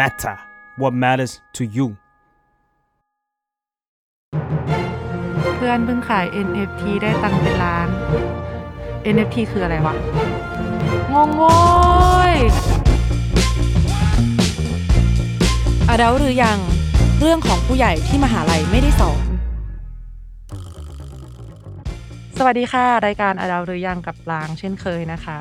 matter what matters to you เพื่อนเพิ่งขาย NFT ได้ตังค์เป็นล้าน NFT คืออะไรวะ งงโว้ยอาดัลหรือยังเรื่องของผู้ใหญ่ที่มหาลัยไม่ได้สอน สวัสดีค่ะ รายการอาดาวหรือยังกับปลางเช่นเคยนะคะ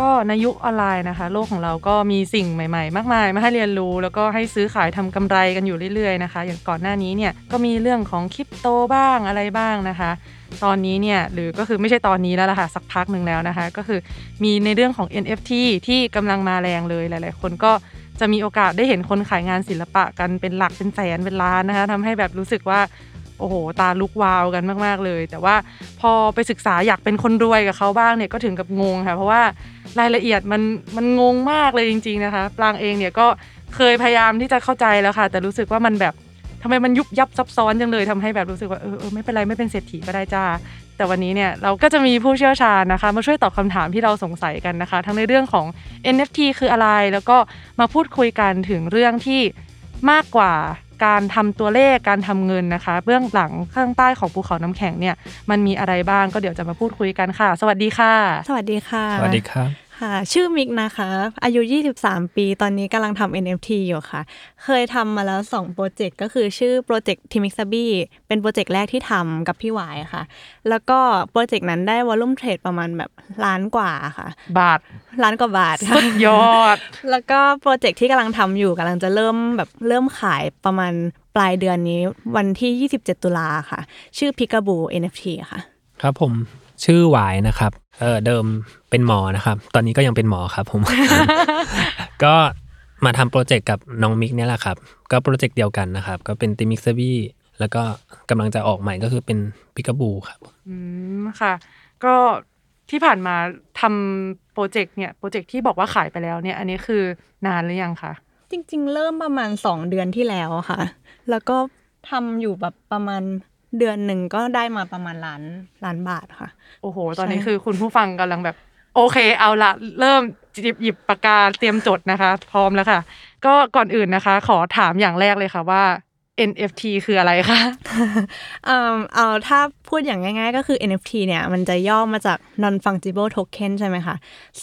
ก็ในยุคออนไลน์นะคะ โลกของเราก็มีสิ่งใหม่ๆ มากมาย มาให้เรียนรู้ แล้วก็ให้ซื้อขายทำกำไรกันอยู่เรื่อยๆนะคะ อย่างก่อนหน้านี้เนี่ยก็มีเรื่องของคริปโตบ้างอะไรบ้างนะคะตอนนี้เนี่ยหรือก็คือไม่ใช่ตอนนี้แล้วล่ะค่ะสักพักหนึ่งแล้วนะคะ ก็คือมีในเรื่องของ NFT ที่กำลังมาแรงเลยหลาย ๆ คนก็จะมีโอกาสได้เห็นคนขายงานศิลปะกันเป็นหลักเป็นแสนเป็นล้านนะคะทำให้แบบรู้สึกว่า โอ้โห ตาลุกวาวกันมาก ๆ เลย แต่ว่าพอไปศึกษาอยากเป็นคนรวยกับเขาบ้างเนี่ยก็ถึงกับงงค่ะ เพราะว่ารายละเอียดมันมันงงมากเลยจริง ๆ นะคะปลางเองเนี่ยก็เคยพยายามที่จะเข้าใจแล้วค่ะ แต่รู้สึกว่ามันแบบทำไมมันยุบยับซับซ้อนจังเลยทำให้แบบรู้สึกว่าเออเออไม่เป็นไรไม่เป็นเศรษฐีก็ได้จ้าแต่วันนี้เนี่ยเราก็จะมีผู้เชี่ยวชาญนะคะ มาช่วยตอบคำถามที่เราสงสัยกันนะคะ ทั้งในเรื่องของ NFT คืออะไร แล้วก็มาพูดคุยกันถึงเรื่องที่มากกว่า การทำตัวเลขการทำเงินนะคะ เบื้องหลังข้างใต้ของภูเขาน้ำแข็งเนี่ยมันมีอะไรบ้างก็เดี๋ยวจะมาพูดคุยกันค่ะ สวัสดีค่ะ สวัสดีค่ะ สวัสดีครับ ค่ะ ชื่อมิกนะคะ อายุ 23 ปี ตอนนี้กำลังทำ NFT อยู่ค่ะ เคยทำมาแล้ว 2 โปรเจกต์ก็คือชื่อโปรเจกต์ t i m i x a b y เป็นโปรเจกต์แรกที่ทำกับพี่หวายค่ะ แล้วก็โปรเจกต์นั้นได้ volume trade ประมาณแบบล้านกว่าค่ะ บาท ล้านกว่าบาทค่ะ สุดยอด แล้วก็โปรเจกต์ที่กำลังทำอยู่กำลังจะเริ่มแบบเริ่มขายประมาณปลายเดือนนี้วันที่ 27 ตุลาค่ะ ชื่อ p i c a b o NFT ค่ะ ครับผมชื่อหวายนะครับเออเดิมเป็นหมอนะครับ ตอนนี้ก็ยังเป็นหมอครับผม ก็มาทำโปรเจกต์กับน้องมิกเนี่ยแหละครับ ก็โปรเจกต์เดียวกันนะครับ ก็เป็นติมิกซบี้แล้วก็กำลังจะออกใหม่ก็คือเป็นปิกาบูครับ อืมค่ะ ก็ที่ผ่านมาทำโปรเจกต์เนี่ยโปรเจกต์ที่บอกว่าขายไปแล้วเนี่ย อันนี้คือนานหรือยังคะจริง ๆ เริ่มประมาณ2เดือนที่แล้วค่ะ แล้วก็ทำอยู่แบบประมาณ เดือนหนึ่งก็ได้มาประมาณล้านล้านบาทค่ะ โอ้โห ตอนนี้ใช่คือคุณผู้ฟังกำลังแบบ โอเค เอาละเริ่มหยิบหยิบปากกาเตรียมจดนะคะ พร้อมแล้วค่ะ ก็ก่อนอื่นนะคะ ขอถามอย่างแรกเลยค่ะว่า NFT คืออะไรคะเอ่อเอาถ้าพูดอย่างง่าย ๆ ก็คือ NFT เนี่ยมันจะย่อมาจาก non fungible token ใช่ไหมคะ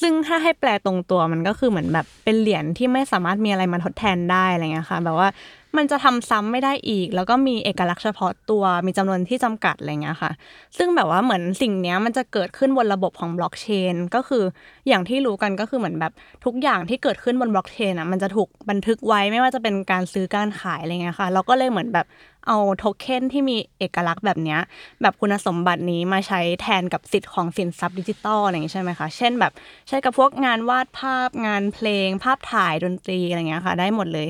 ซึ่งถ้าให้แปลตรงตัวมันก็คือเหมือนแบบเป็นเหรียญที่ไม่สามารถมีอะไรมาทดแทนได้อะไรเงี้ยค่ะ แบบว่า มันจะทำซ้ำไม่ได้อีก แล้วก็มีเอกลักษณ์เฉพาะตัวมีจำนวนที่จำกัดอะไรเงี้ยค่ะ ซึ่งแบบว่าเหมือนสิ่งเนี้ยมันจะเกิดขึ้นบนระบบของบล็อกเชนก็คืออย่างที่รู้กันก็คือเหมือนแบบทุกอย่างที่เกิดขึ้นบนบล็อกเชนอะมันจะถูกบันทึกไว้ไม่ว่าจะเป็นการซื้อการขายอะไรเงี้ยค่ะเราก็เลยเหมือนแบบ เอาโทเค็นที่มีเอกลักษณ์แบบนี้แบบคุณสมบัตินี้มาใช้แทนกับสิทธิ์ของสินทรัพย์ดิจิตอลอะไรอย่างงี้ใช่ไหมคะ เช่นแบบใช้กับพวกงานวาดภาพงานเพลง ภาพถ่ายดนตรีอะไรเงี้ยค่ะ ได้หมดเลย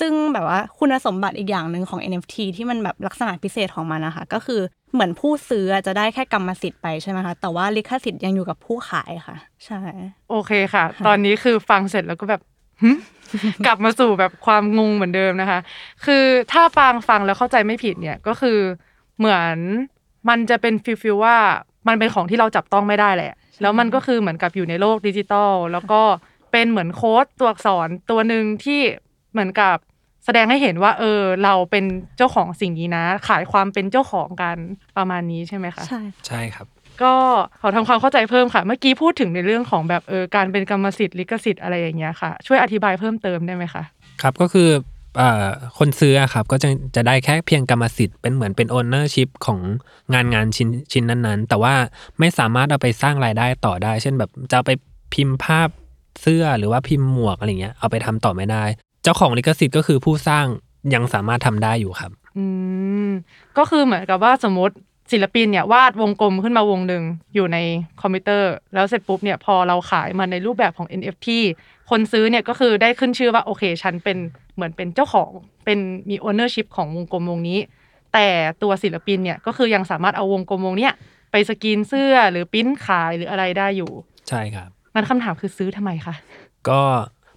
ซึ่งแบบว่าคุณสมบัติอีกอย่างหนึ่งของ NFT ที่มันแบบลักษณะพิเศษของมันนะคะ ก็คือเหมือนผู้ซื้อจะได้แค่กรรมสิทธิ์ไปใช่ไหมคะ แต่ว่าลิขสิทธิ์ยังอยู่กับผู้ขายค่ะ ใช่ โอเคค่ะ ตอนนี้คือฟังเสร็จแล้วก็แบบ กลับมาสู่แบบความงงเหมือนเดิมนะคะ คือถ้าฟังฟังแล้วเข้าใจไม่ผิดเนี่ยก็คือเหมือนมันจะเป็น feel feel ว่ามันเป็นของที่เราจับต้องไม่ได้แหละ แล้วมันก็คือเหมือนกับอยู่ในโลกดิจิตอลแล้วก็เป็นเหมือนโค้ดตัวอักษรตัวหนึ่งที่เหมือนกับแสดงให้เห็นว่า เออ เราเป็นเจ้าของสิ่งนี้นะ ขายความเป็นเจ้าของกันประมาณนี้ใช่ไหมคะ ใช่ใช่ครับ ก็ขอทำความเข้าใจเพิ่มค่ะ เมื่อกี้พูดถึงในเรื่องของแบบเออการเป็นกรรมสิทธิ์ลิขสิทธิ์อะไรอย่างเงี้ยค่ะ ช่วยอธิบายเพิ่มเติมได้ไหมคะครับก็คือเอ่อคนซื้ออะครับก็จะจะได้แค่เพียงกรรมสิทธิ์เป็นเหมือนเป็น ownership ของงานงานชิ้นชิ้นนั้นๆ แต่ว่าไม่สามารถเอาไปสร้างรายได้ต่อได้ เช่นแบบจะเอาไปพิมพ์ภาพเสื้อหรือว่าพิมพ์หมวกอะไรเงี้ยเอาไปทำต่อไม่ได้ เจ้าของลิขสิทธิ์ก็คือผู้สร้างยังสามารถทำได้อยู่ครับ อืมก็คือเหมือนกับว่าสมมติ ศิลปินเนี่ยวาดวงกลมขึ้นมาวงหนึ่งอยู่ในคอมพิวเตอร์ แล้วเสร็จปุ๊บเนี่ยพอเราขายมันในรูปแบบของ NFT คนซื้อเนี่ยก็คือได้ขึ้นชื่อว่าโอเคฉันเป็นเหมือนเป็นเจ้าของเป็นมี ownership ของวงกลมวงนี้ แต่ตัวศิลปินเนี่ยก็คือยังสามารถเอาวงกลมวงเนี้ยไปสกรีนเสื้อหรือปริ้นขายหรืออะไรได้อยู่ ใช่ครับ มันคำถามคือซื้อทำไมคะก็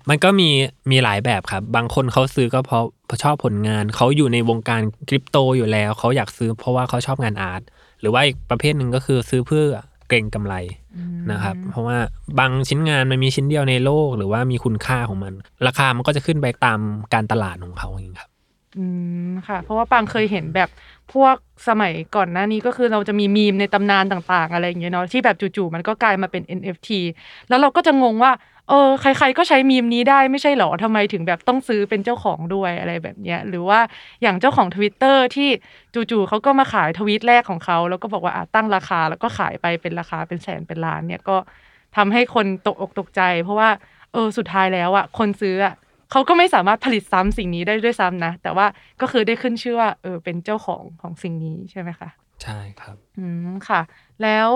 มันก็มีมีหลายแบบครับ บางคนเขาซื้อก็เพราะเพราะชอบผลงานเขาอยู่ในวงการคริปโตอยู่แล้วเขาอยากซื้อเพราะว่าเขาชอบงานอาร์ตหรือว่าอีกประเภทหนึ่งก็คือซื้อเพื่อเกรงกำไรนะครับ เพราะว่าบางชิ้นงานมันมีชิ้นเดียวในโลก หรือว่ามีคุณค่าของมัน ราคามันก็จะขึ้นไปตามการตลาดของเขาเองครับ อืมค่ะ เพราะว่าปางเคยเห็นแบบ พวกสมัยก่อนหน้านี้ก็คือเราจะมีมีมในตำนานต่างๆ อะไรอย่างเงี้ยเนาะที่แบบจู่ๆมันก็กลายมาเป็น NFT แล้วเราก็จะงงว่าเออใคร ๆ ก็ใช้มีมนี้ได้ไม่ใช่หรอทำไมถึงแบบต้องซื้อเป็นเจ้าของด้วยอะไรแบบเนี้ยหรือว่าอย่างเจ้าของ Twitter ที่จู่ๆเขาก็มาขายทวีตแรกของเขาแล้วก็บอกว่าอะตั้งราคาแล้วก็ขายไปเป็นราคาเป็นแสนเป็นล้านเนี่ยก็ทำให้คนตกอกตกใจ เพราะว่าเออสุดท้ายแล้วอะคนซื้ออะ เขาก็ไม่สามารถผลิตซ้ำสิ่งนี้ได้ด้วยซ้ำนะ แต่ว่าก็คือได้ขึ้นชื่อว่าเออเป็นเจ้าของของสิ่งนี้ใช่ไหมคะใช่ครับอืมค่ะ แล้ว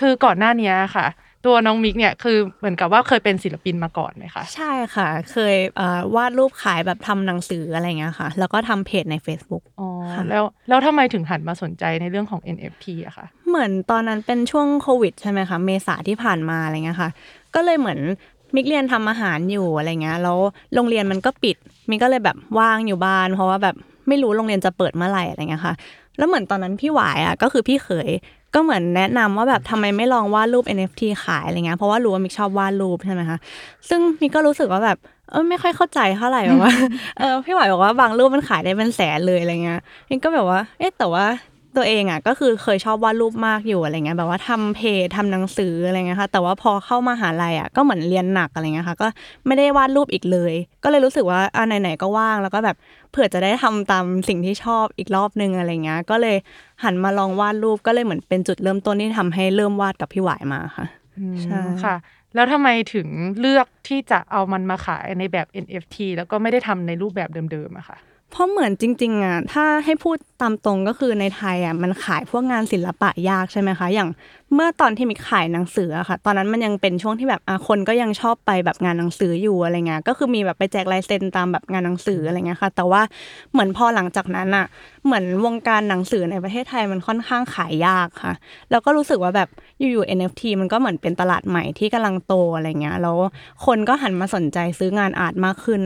คือก่อนหน้านี้ค่ะ ตัวน้องมิกเนี่ยคือเหมือนกับว่าเคยเป็นศิลปินมาก่อนไหมคะใช่ค่ะ เคยเอ่อวาดรูปขายแบบทำหนังสืออะไรเงี้ยค่ะ แล้วก็ทำเพจใน Facebook อ๋อค่ะแล้วแล้วทำไมถึงหันมาสนใจในเรื่องของ NFT อะคะเหมือนตอนนั้นเป็นช่วงโควิดใช่ไหมคะเมษาที่ผ่านมาอะไรเงี้ยค่ะก็เลยเหมือน มิกเรียนทำอาหารอยู่อะไรเงี้ยแล้วโรงเรียนมันก็ปิด มิกก็เลยแบบว่างอยู่บ้าน เพราะว่าแบบไม่รู้โรงเรียนจะเปิดเมื่อไหร่อะไรเงี้ยค่ะ แล้วเหมือนตอนนั้นพี่หวายอะก็คือพี่เขยก็เหมือนแนะนำว่าแบบทำไมไม่ลองวาดรูป NFT ขายอะไรเงี้ยเพราะว่ารู้ว่ามิกชอบวาดรูปใช่ไหมคะซึ่งมิกก็รู้สึกว่าแบบเออไม่ค่อยเข้าใจเท่าไหร่แบบว่าเออพี่หวายบอกว่าบางรูปมันขายได้เป็นแสนเลยอะไรเงี้ยมิกก็แบบว่า เอ๊ะแต่ว่า ตัวเองอะก็คือเคยชอบวาดรูปมากอยู่อะไรเงี้ยแบบว่าทำเพจทำหนังสืออะไรเงี้ยค่ะแต่ว่าพอเข้ามาหาลัยอะก็เหมือนเรียนหนักอะไรเงี้ยค่ะก็ไม่ได้วาดรูปอีกเลย ก็เลยรู้สึกว่าอ่าไหนๆก็ว่างแล้วก็แบบเผื่อจะได้ทำตามสิ่งที่ชอบอีกรอบนึงอะไรเงี้ยก็เลยหันมาลองวาดรูปก็เลยเหมือนเป็นจุดเริ่มต้นที่ทำให้เริ่มวาดกับพี่หวายมาค่ะใช่ค่ะ แล้วทำไมถึงเลือกที่จะเอามันมาขายในแบบ NFT แล้วก็ไม่ได้ทำในรูปแบบเดิมๆอะค่ะ เพราะเหมือนจริงๆอะถ้าให้พูดตามตรงก็คือในไทยอะมันขายพวกงานศิลปะยากใช่ไหมคะ อย่าง เมื่อตอนที่มิกขายหนังสืออะค่ะ ตอนนั้นมันยังเป็นช่วงที่แบบอะคนก็ยังชอบไปแบบงานหนังสืออยู่อะไรเงี้ยก็คือมีแบบไปแจกลายเซ็นตามแบบงานหนังสืออะไรเงี้ยค่ะ แต่ว่าเหมือนพอหลังจากนั้นอะเหมือนวงการหนังสือในประเทศไทยมันค่อนข้างขายยากค่ะ แล้วก็รู้สึกว่าแบบอยู่ ๆ NFT มันก็เหมือนเป็นตลาดใหม่ที่กำลังโตอะไรเงี้ยแล้วคนก็หันมาสนใจซื้องานอาร์ตมากขึ้น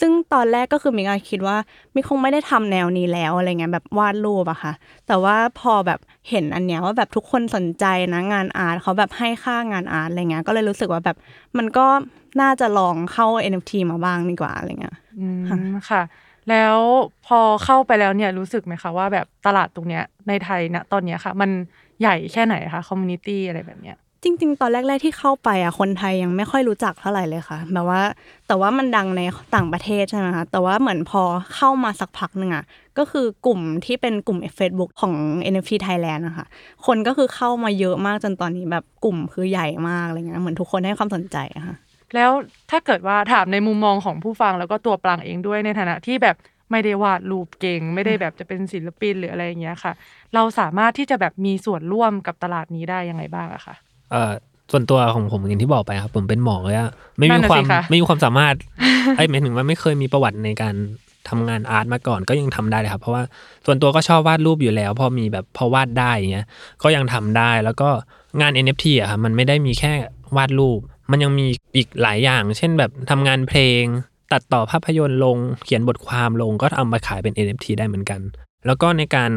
ซึ่งตอนแรกก็คือมิกาคิดว่ามิกคงไม่ได้ทำแนวนี้แล้วอะไรเงี้ยแบบวาดรูปอะค่ะ แต่ว่าพอแบบเห็นอันเนี้ยว่าแบบทุกคนสนใจนะงาน art เขาแบบให้ค่างาน art อะไรเงี้ยก็เลยรู้สึกว่าแบบมันก็น่าจะลองเข้า NFT มาบ้างดีกว่าอะไรเงี้ยอืมค่ะ แล้วพอเข้าไปแล้วเนี่ยรู้สึกไหมคะว่าแบบตลาดตรงเนี้ยในไทยนะตอนเนี้ยค่ะ มันใหญ่แค่ไหนคะ community อะไรแบบเนี้ย จริง ๆ ตอนแรก ๆ ที่เข้าไปอะคนไทยยังไม่ค่อยรู้จักเท่าไหร่เลยค่ะแบบว่า แต่ว่ามันดังในต่างประเทศใช่ไหมคะแต่ว่าเหมือนพอเข้ามาสักพักหนึ่งอะก็คือกลุ่มที่เป็นกลุ่ม Facebook ของ NFT Thailand นะคะคนก็คือเข้ามาเยอะมากจนตอนนี้แบบกลุ่มคือใหญ่มากอะไรเงี้ยเหมือนทุกคนให้ความสนใจค่ะแล้วถ้าเกิดว่าถามในมุมมองของผู้ฟังแล้วก็ตัวปรางเองด้วยในฐานะที่แบบไม่ได้วาดรูปเก่ง ไม่ได้แบบจะเป็นศิลปินหรืออะไรอย่างเงี้ยค่ะ เราสามารถที่จะแบบมีส่วนร่วมกับตลาดนี้ได้ยังไงบ้างอะคะ เอ่อส่วนตัวของผมอย่างที่บอกไปครับ ผมเป็นหมอเลยอะไม่นั่มีนน่ะความสิคะไม่มีความสามารถไอ้ยหมายถึงว่าไม่เคยมีประวัติในการทำงานอาร์ตมาก่อนก็ยังทำได้เลยครับ เพราะว่าส่วนตัวก็ชอบวาดรูปอยู่แล้ว พอมีแบบพอวาดได้อย่างเงี้ยก็ยังทำได้แล้วก็งาน NFT อะครับมันไม่ได้มีแค่วาดรูป มันยังมีอีกหลายอย่าง เช่นแบบทำงานเพลง ตัดต่อภาพยนตร์ลง เขียนบทความลงก็เอามาขายเป็น NFT ได้เหมือนกัน แล้วก็ในการ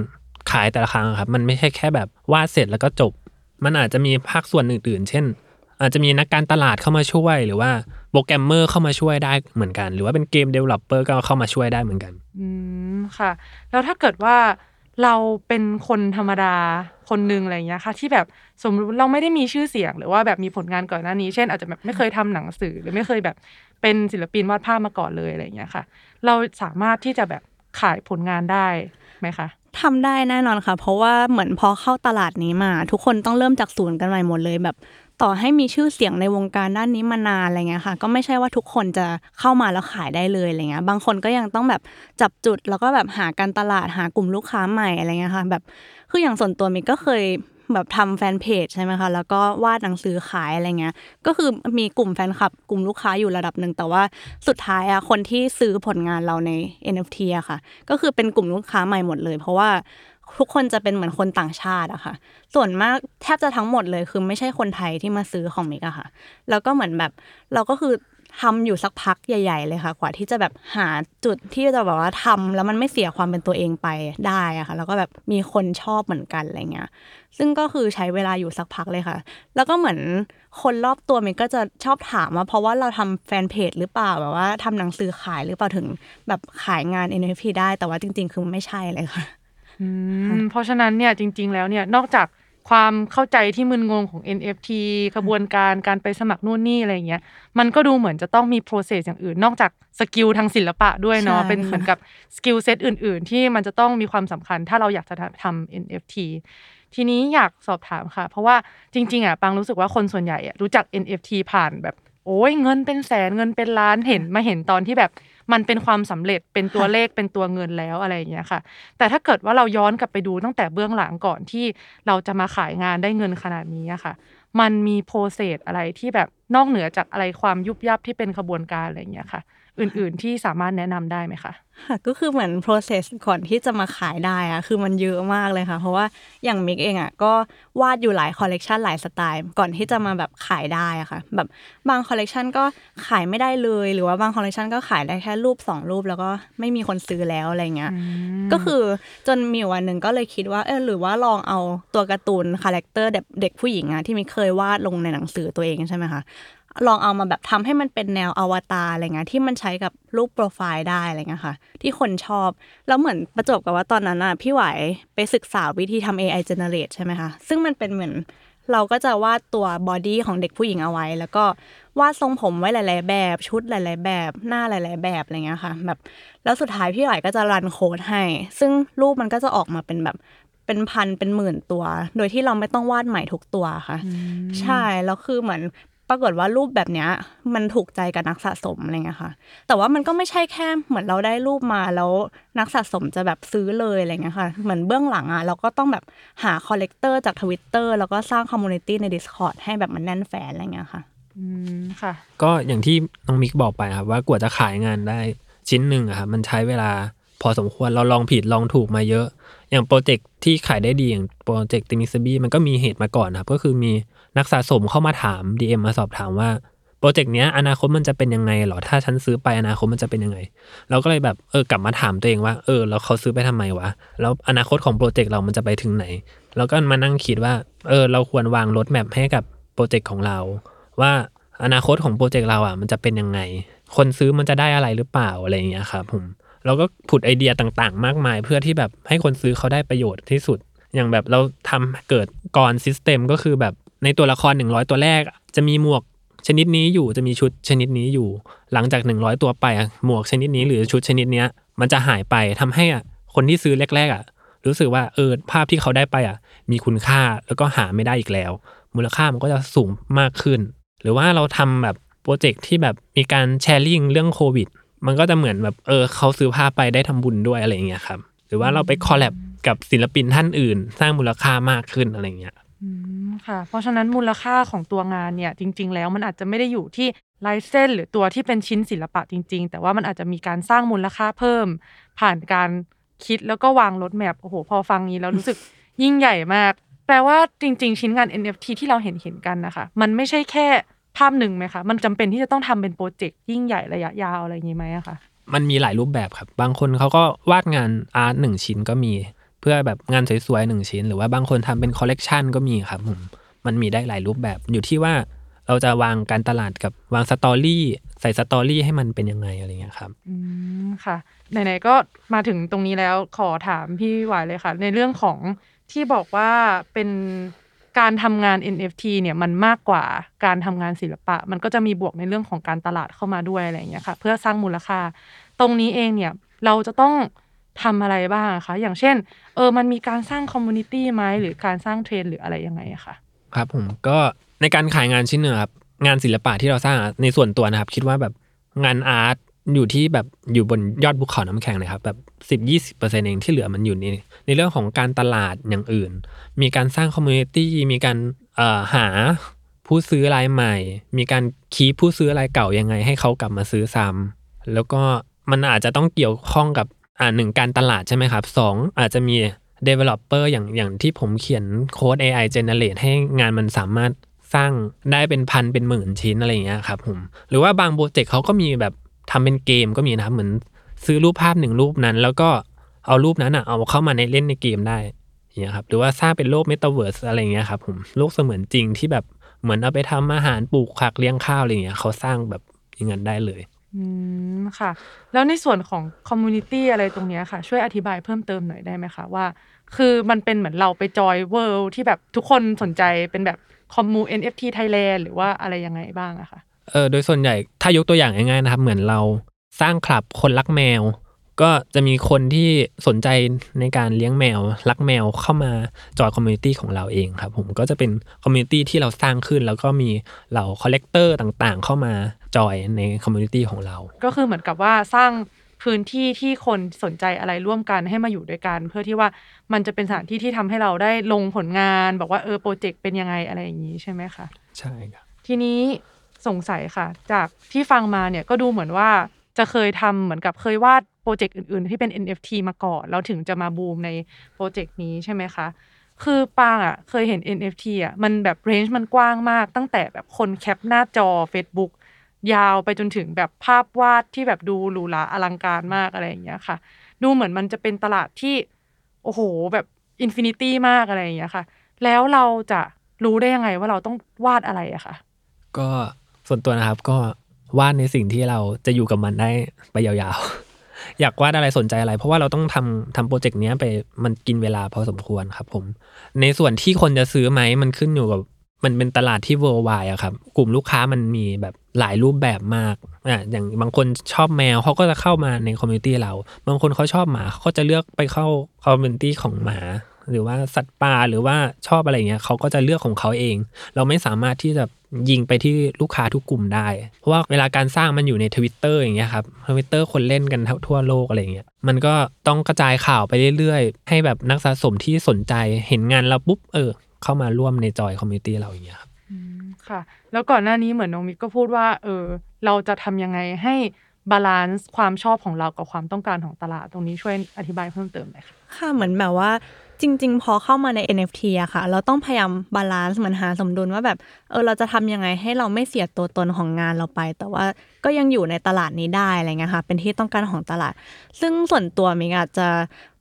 ขายแต่ละครั้งอะครับ มันไม่ใช่แค่แบบวาดเสร็จแล้วก็จบ มันอาจจะมีภาคส่วนอื่น ๆ เช่น อาจจะมีนักการตลาดเข้ามาช่วย หรือว่าโปรแกรมเมอร์เข้ามาช่วยได้เหมือนกัน หรือว่าเป็น game developer ก็เข้ามาช่วยได้เหมือนกัน อืมค่ะ แล้วถ้าเกิดว่าเราเป็นคนธรรมดาคนหนึ่งอะไรอย่างเงี้ยค่ะ ที่แบบสมมติเราไม่ได้มีชื่อเสียง หรือว่าแบบมีผลงานก่อนหน้านี้ เช่น อาจจะแบบไม่เคยทำหนังสือ หรือไม่เคยแบบเป็นศิลปินวาดภาพมาก่อนเลยอะไรอย่างเงี้ยค่ะ เราสามารถที่จะแบบขายผลงานได้ไหมคะ ทำได้แน่นอนค่ะ เพราะว่าเหมือนพอเข้าตลาดนี้มา ทุกคนต้องเริ่มจากศูนย์กันใหม่หมดเลย แบบต่อให้มีชื่อเสียงในวงการด้านนี้มานานอะไรเงี้ยค่ะ ก็ไม่ใช่ว่าทุกคนจะเข้ามาแล้วขายได้เลยอะไรเงี้ยบางคนก็ยังต้องแบบจับจุดแล้วก็แบบหาการตลาดหากลุ่มลูกค้าใหม่อะไรเงี้ยค่ะ แบบคืออย่างส่วนตัวมิกก็เคย แบบทำแฟนเพจใช่ไหมคะ แล้วก็วาดหนังสือขายอะไรเงี้ย ก็คือมีกลุ่มแฟนคลับ กลุ่มลูกค้าอยู่ระดับหนึ่ง แต่ว่าสุดท้ายอะคนที่ซื้อผลงานเราใน NFT อะค่ะ ก็คือเป็นกลุ่มลูกค้าใหม่หมดเลย เพราะว่าทุกคนจะเป็นเหมือนคนต่างชาติอะค่ะ ส่วนมากแทบจะทั้งหมดเลยคือไม่ใช่คนไทยที่มาซื้อของมิกอะค่ะ แล้วก็เหมือนแบบเราก็คือทำอยู่สักพักใหญ่ ๆ เลยค่ะ กว่าที่จะแบบหาจุดที่จะแบบว่าทำแล้วมันไม่เสียความเป็นตัวเองไปได้อะค่ะ แล้วก็แบบมีคนชอบเหมือนกันอะไรเงี้ย ซึ่งก็คือใช้เวลาอยู่สักพักเลยค่ะ แล้วก็เหมือนคนรอบตัวมันก็จะชอบถามว่าเพราะว่าเราทำแฟนเพจหรือเปล่าแบบว่าทำหนังสือขายหรือเปล่าถึงแบบขายงาน NFT ได้ แต่ว่าจริง ๆ คือไม่ใช่เลยค่ะอืมเพราะฉะนั้นเนี่ยจริง ๆ แล้วเนี่ยนอกจากความเข้าใจที่มึนงงของ NFT กระบวนการการไปสมัครนู่นนี่อะไรอย่างเงี้ย มันก็ดูเหมือนจะต้องมี process อย่างอื่น นอกจาก skill ทางศิลปะด้วยเนาะใช่เป็นเหมือนกับ skill set อื่น ๆ ที่มันจะต้องมีความสำคัญถ้าเราอยากจะทำ NFT ทีนี้อยากสอบถามค่ะ เพราะว่าจริง ๆอะปังรู้สึกว่าคนส่วนใหญ่อะรู้จัก NFT ผ่านแบบโอ้ยเงินเป็นแสนเงินเป็นล้านเห็นมาเห็นตอนที่แบบมันเป็นความสำเร็จเป็นตัวเลขเป็นตัวเงินแล้วอะไรอย่างเงี้ยค่ะ แต่ถ้าเกิดว่าเราย้อนกลับไปดูตั้งแต่เบื้องหลังก่อนที่เราจะมาขายงานได้เงินขนาดนี้ค่ะ มันมีโปรเซสอะไรที่แบบนอกเหนือจากอะไรความยุบยับที่เป็นขบวนการอะไรอย่างเงี้ยค่ะ อื่น ๆ ที่สามารถแนะนำได้ไหมคะค่ะก็คือเหมือน process ก่อนที่จะมาขายได้อะคือมันเยอะมากเลยค่ะ เพราะว่าอย่างมิกเองอะก็วาดอยู่หลายคอลเลกชันหลายสไตล์ ก่อนที่จะมาแบบขายได้อะค่ะ แบบบางคอลเลกชันก็ขายไม่ได้เลย หรือว่าบางคอลเลกชันก็ขายได้แค่รูปสองรูป แล้วก็ไม่มีคนซื้อแล้วอะไรเงี้ยก็คือจนมีวันหนึ่งก็เลยคิดว่าเออหรือว่าลองเอาตัวการ์ตูน character เด็กผู้หญิงอะที่มิกเคยวาดลงในหนังสือตัวเองใช่ไหมคะ ลองเอามาแบบทำให้มันเป็นแนวอวตารอะไรเงี้ยที่มันใช้กับรูปโปรไฟล์ได้อะไรเงี้ยค่ะ ที่คนชอบ แล้วเหมือนประจบกับว่าตอนนั้นอะพี่ไหวไปศึกษาวิธีทำ AI generate ใช่ไหมคะ ซึ่งมันเป็นเหมือนเราก็จะวาดตัวบอดี้ของเด็กผู้หญิงเอาไว้ แล้วก็วาดทรงผมไว้หลาย ๆ แบบ ชุดหลาย ๆ แบบหน้าหลาย ๆ แบบอะไรเงี้ยค่ะ แบบแล้วสุดท้ายพี่ไหวก็จะรันโค้ดให้ ซึ่งรูปมันก็จะออกมาเป็นแบบเป็นพันเป็นหมื่นตัว โดยที่เราไม่ต้องวาดใหม่ทุกตัวค่ะ ใช่ แล้วคือเหมือน ปรากฏว่ารูปแบบเนี้ยมันถูกใจกับนักสะสมอะไรเงี้ยค่ะ แต่ว่ามันก็ไม่ใช่แค่เหมือนเราได้รูปมาแล้วนักสะสมจะแบบซื้อเลยอะไรเงี้ยค่ะ เหมือนเบื้องหลังอะเราก็ต้องแบบหา collector จากทวิตเตอร์แล้วก็สร้าง community ใน Discord ให้แบบมันแน่นแฟ้นอะไรเงี้ยค่ะอืมค่ะ ก็อย่างที่น้องมิกบอกไปครับว่ากว่าจะขายงานได้ชิ้นหนึ่งอะครับมันใช้เวลาพอสมควรเราลองผิดลองถูกมาเยอะ อย่างโปรเจกต์ที่ขายได้ดีอย่างโปรเจกต์ติมิสบี้มันก็มีเหตุมาก่อนครับ ก็คือมีนักสะสมเข้ามาถาม DM มาสอบถามว่าโปรเจกต์เนี้ยอนาคตมันจะเป็นยังไงหรอถ้าฉันซื้อไปอนาคตมันจะเป็นยังไง เราก็เลยแบบเออกลับมาถามตัวเองว่าเออแล้วเขาซื้อไปทำไมวะแล้วอนาคตของโปรเจกต์เรามันจะไปถึงไหน แล้วก็มานั่งคิดว่าเออเราควรวาง roadmap ให้กับโปรเจกต์ของเรา ว่าอนาคตของโปรเจกต์เราอะมันจะเป็นยังไง คนซื้อมันจะได้อะไรหรือเปล่าอะไรอย่างเงี้ยครับผม เราก็ผุดไอเดียต่างๆ มากมาย เพื่อที่แบบให้คนซื้อเขาได้ประโยชน์ที่สุด อย่างแบบเราทำเกิดกร system ก็คือแบบในตัวละคร 100 ตัวแรก จะมีหมวกชนิดนี้อยู่จะมีชุดชนิดนี้อยู่ หลังจาก 100 ตัวไปหมวกชนิดนี้หรือชุดชนิดเนี้ยมันจะหายไปทำให้อะคนที่ซื้อแรกๆอะรู้สึกว่าเออภาพที่เขาได้ไปอะ มีคุณค่าแล้วก็หาไม่ได้อีกแล้ว มูลค่ามันก็จะสูงมากขึ้น หรือว่าเราทำแบบโปรเจกต์ที่แบบมีการ charity เรื่องโควิด มันก็จะเหมือนแบบเออเขาซื้อภาพไปได้ทำบุญด้วยอะไรอย่างเงี้ยครับ หรือว่าเราไปคอลแลบกับศิลปินท่านอื่น สร้างมูลค่ามากขึ้นอะไรอย่างเงี้ยอืมค่ะ เพราะฉะนั้นมูลค่าของตัวงานเนี่ยจริง ๆ แล้วมันอาจจะไม่ได้อยู่ที่ลายเส้นหรือตัวที่เป็นชิ้นศิลปะจริง ๆ แต่ว่ามันอาจจะมีการสร้างมูลค่าเพิ่ม ผ่านการคิดแล้วก็วางรถแมพโอ้โห พอฟังนี้แล้วรู้สึกยิ่งใหญ่มาก แปลว่าจริง ๆ ชิ้นงาน NFT ที่เราเห็นเห็นๆกันนะคะ มันไม่ใช่แค่ ภาพหนึ่งไหมคะมันจำเป็นที่จะต้องทำเป็นโปรเจกต์ยิ่งใหญ่ระยะยาวอะไรอย่างนี้ไหมอะคะมันมีหลายรูปแบบครับ บางคนเขาก็วาดงาน art หนึ่งชิ้นก็มี เพื่อแบบงานสวยๆหนึ่งชิ้น หรือว่าบางคนทำเป็นคอลเลกชันก็มีครับผมมันมีได้หลายรูปแบบอยู่ที่ว่าเราจะวางการตลาดกับวาง story ใส่ story ให้มันเป็นยังไงอะไรเงี้ยครับอืมค่ะไหนๆก็มาถึงตรงนี้แล้วขอถามพี่หวายเลยค่ะ ในเรื่องของที่บอกว่าเป็น การทำงาน NFT เนี่ยมันมากกว่าการทำงานศิลปะ มันก็จะมีบวกในเรื่องของการตลาดเข้ามาด้วยอะไรอย่างเงี้ยค่ะ เพื่อสร้างมูลค่า ตรงนี้เองเนี่ยเราจะต้องทำอะไรบ้างคะอย่างเช่นเออมันมีการสร้าง community ไหมหรือการสร้างเทรนด์หรืออะไรยังไงอะคะครับผมก็ในการขายงานชิ้นหนึ่งครับงานศิลปะที่เราสร้างในส่วนตัวนะครับ คิดว่าแบบงาน art อยู่ที่แบบอยู่บนยอดภูเขาน้ำแข็งเลยครับแบบสิบยี่สิบเปอร์เซ็นต์เองที่เหลือมันอยู่ในในเรื่องของการตลาดอย่างอื่น มีการสร้าง community มีการหาผู้ซื้อรายใหม่ มีการ keep ผู้ซื้อรายเก่ายังไง ให้เขากลับมาซื้อซ้ำแล้วก็มันอาจจะต้องเกี่ยวข้องกับอ่าหนึ่งการตลาดใช่ไหมครับสองอาจจะมี developer อย่างอย่างที่ผมเขียนโค้ด AI generate ให้งานมันสามารถสร้างได้เป็นพันเป็นหมื่นชิ้นอะไรอย่างเงี้ยครับผมหรือว่าบางโปรเจกต์เขาก็มีแบบ ทำเป็นเกมก็มีนะครับ เหมือนซื้อรูปภาพหนึ่งรูปนั้น แล้วก็เอารูปนั้นอะเอาเข้ามาในเล่นในเกมได้เงี้ยครับหรือว่าสร้างเป็นโลกเมตาเวิร์สอะไรเงี้ยครับผมโลกเสมือนจริงที่แบบเหมือนเอาไปทำอาหารปลูกผักเลี้ยงข้าวอะไรเงี้ยเขาสร้างแบบอย่างนั้นได้เลยอืมค่ะ แล้วในส่วนของ community อะไรตรงเนี้ยค่ะ ช่วยอธิบายเพิ่มเติมหน่อยได้ไหมคะว่า คือมันเป็นเหมือนเราไป join world ที่แบบทุกคนสนใจเป็นแบบคอมมู NFT Thailand หรือว่าอะไรยังไงบ้างอะคะ เออโดยส่วนใหญ่ถ้ายกตัวอย่างง่ายๆนะครับ เหมือนเราสร้างคลับคนรักแมว ก็จะมีคนที่สนใจในการเลี้ยงแมว รักแมวเข้ามา join community ของเราเองครับผมก็จะเป็น community ที่เราสร้างขึ้น แล้วก็มีเหล่า collector ต่างๆ เข้ามา join ใน community ของเรา ก็คือเหมือนกับว่าสร้างพื้นที่ที่คนสนใจอะไรร่วมกันให้มาอยู่ด้วยกัน เพื่อที่ว่ามันจะเป็นสถานที่ที่ทำให้เราได้ลงผลงาน บอกว่าเออโปรเจกต์เป็นยังไงอะไรอย่างนี้ใช่ไหมคะ ใช่ครับ ทีนี้ สงสัยค่ะ จากที่ฟังมาเนี่ยก็ดูเหมือนว่าจะเคยทำเหมือนกับเคยวาดโปรเจกต์อื่น ๆ ที่เป็น NFT มาก่อนแล้วถึงจะมาบูมในโปรเจกต์นี้ใช่ไหมคะคือปางอะเคยเห็น NFT อะมันแบบ range มันกว้างมาก ตั้งแต่แบบคนแคปหน้าจอ Facebook ยาวไปจนถึงแบบภาพวาดที่แบบดูหรูหราอลังการมากอะไรอย่างเงี้ยค่ะ ดูเหมือนมันจะเป็นตลาดที่ โอ้โห แบบ infinity มากอะไรอย่างเงี้ยค่ะ แล้วเราจะรู้ได้ยังไงว่าเราต้องวาดอะไรอะค่ะ ก็ ส่วนตัวนะครับ ก็วาดในสิ่งที่เราจะอยู่กับมันได้ไปยาวๆ อยากวาดอะไรสนใจอะไร เพราะว่าเราต้องทำทำโปรเจกต์เนี้ยไปมันกินเวลาพอสมควรครับ ผม ในส่วนที่คนจะซื้อไหมมันขึ้นอยู่กับมันเป็นตลาดที่ worldwide อะครับ กลุ่มลูกค้ามันมีแบบหลายรูปแบบมากอะอย่างบางคนชอบแมวเขาก็จะเข้ามาใน community เรา บางคนเขาชอบหมาเขาก็จะเลือกไปเข้า community ของหมา หรือว่าสัตว์ป่าหรือว่าชอบอะไรเงี้ยเขาก็จะเลือกของเขาเอง เราไม่สามารถที่จะยิงไปที่ลูกค้าทุกกลุ่มได้ เพราะว่าเวลาการสร้างมันอยู่ในทวิตเตอร์อย่างเงี้ยครับทวิตเตอร์คนเล่นกันทั่วโลกอะไรเงี้ยมันก็ต้องกระจายข่าวไปเรื่อยๆ ให้แบบนักสะสมที่สนใจเห็นงานเราปุ๊บเออ เข้ามาร่วมใน join community เราอย่างเงี้ยครับอืมค่ะ แล้วก่อนหน้านี้เหมือนน้องมิกก็พูดว่าเออเราจะทำยังไงให้ balance ความชอบของเรากับความต้องการของตลาดตรงนี้ช่วยอธิบายเพิ่มเติมหน่อยค่ะค่ะเหมือนแบบว่า จริง ๆ พอเข้ามาใน NFT อะค่ะ เราต้องพยายาม balance เหมือนหาสมดุลว่าแบบเออเราจะทำยังไงให้เราไม่เสียตัวตนของงานเราไป แต่ว่าก็ยังอยู่ในตลาดนี้ได้อะไรเงี้ยค่ะ เป็นที่ต้องการของตลาด ซึ่งส่วนตัวมิกอาจจะ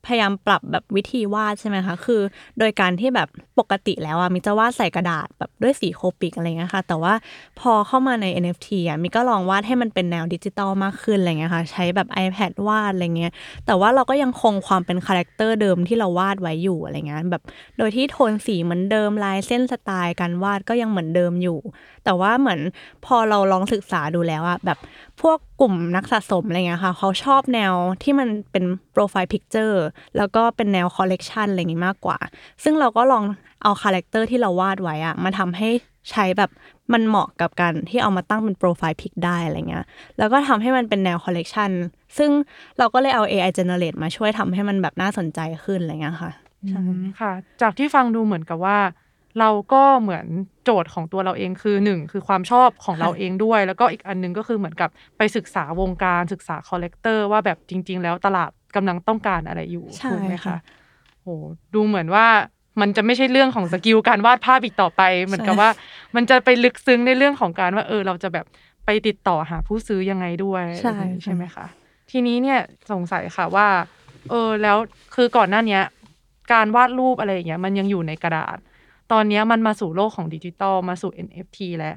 พยายามปรับแบบวิธีวาดใช่ไหมคะคือ โดยการที่แบบปกติแล้วอะมิกจะวาดใส่กระดาษแบบด้วยสี Copic อะไรเงี้ยค่ะแต่ว่าพอเข้ามาใน NFT อะมิกก็ลองวาดให้มันเป็นแนวดิจิตอลมากขึ้นอะไรเงี้ยค่ะใช้แบบ iPad วาดอะไรเงี้ยแต่ว่าเราก็ยังคงความเป็นคาแรคเตอร์เดิมที่เราวาดไว้อยู่อะไรเงี้ยแบบโดยที่โทนสีเหมือนเดิมลายเส้นสไตล์การวาดก็ยังเหมือนเดิมอยู่ แต่ว่าเหมือนพอเราลองศึกษาดูแล้วอะแบบพวกกลุ่มนักสะสมอะไรเงี้ยค่ะเขาชอบแนวที่มันเป็น profile picture แล้วก็เป็นแนวคอลเลกชันอะไรอย่างงี้มากกว่า ซึ่งเราก็ลองเอาคาแรคเตอร์ที่เราวาดไว้อะมาทำให้ใช้แบบมันเหมาะกับการที่เอามาตั้งเป็น profile pic ได้อะไรเงี้ย แล้วก็ทำให้มันเป็นแนวคอลเลกชันซึ่งเราก็เลยเอา AI generate มาช่วยทำให้มันแบบน่าสนใจขึ้นอะไรเงี้ยค่ะใช่อืมค่ะ จากที่ฟังดูเหมือนกับว่า เราก็เหมือนโจทย์ของตัวเราเองคือหนึ่งคือความชอบของเราเองด้วย แล้วก็อีกอันหนึงก็คือเหมือนกับไปศึกษาวงการศึกษา collector ว่าแบบจริง ๆ แล้วตลาด กำลังต้องการอะไรอยู่ใช่ถูกไหมค่ะคะโหดูเหมือนว่ามันจะไม่ใช่เรื่องของ skill การวาดภาพอีกต่อไป เหมือนกับว่า มันจะไปลึกซึ้งในเรื่องของการว่า เออ เราจะแบบไปติดต่อหาผู้ซื้อยังไงด้วยใช่อะไรอย่างนี้ค่ะใช่ไหมคะทีนี้เนี่ยสงสัยค่ะว่า เออแล้วคือก่อนหน้าเนี้ย การวาดรูปอะไรอย่างเงี้ยมันยังอยู่ในกระดาษ ตอนเนี้ยมันมาสู่โลกของดิจิตอลมาสู่ NFT แล้ว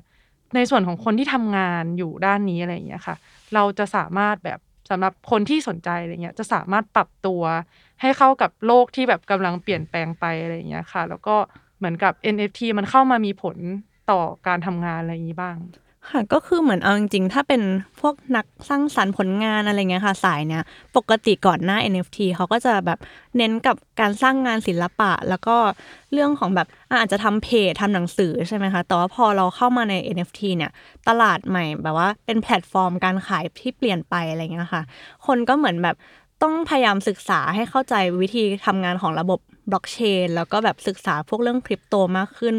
ในส่วนของคนที่ทำงานอยู่ด้านนี้อะไรอย่างเงี้ยค่ะ เราจะสามารถแบบ สำหรับคนที่สนใจอะไรเงี้ยจะสามารถปรับตัวให้เข้ากับโลกที่แบบกำลังเปลี่ยนแปลงไปอะไรเงี้ยค่ะ แล้วก็เหมือนกับ NFT มันเข้ามามีผลต่อการทำงานอะไรอย่างนี้บ้าง ค่ะก็คือเหมือนเอาจริงๆ ถ้าเป็นพวกนักสร้างสรรค์ผลงานอะไรเงี้ยค่ะสายเนี้ยปกติก่อนหน้า NFT เขาก็จะแบบเน้นกับการสร้างงานศิลปะ แล้วก็เรื่องของแบบอะอาจจะทำเพจทำหนังสือใช่ไหมคะแต่ว่าพอเราเข้ามาใน NFT เนี่ยตลาดใหม่แบบว่าเป็นแพลตฟอร์มการขายที่เปลี่ยนไปอะไรเงี้ยค่ะ คนก็เหมือนแบบต้องพยายามศึกษาให้เข้าใจวิธีทำงานของระบบบล็อกเชนแล้วก็แบบศึกษาพวกเรื่องคริปโตมากขึ้น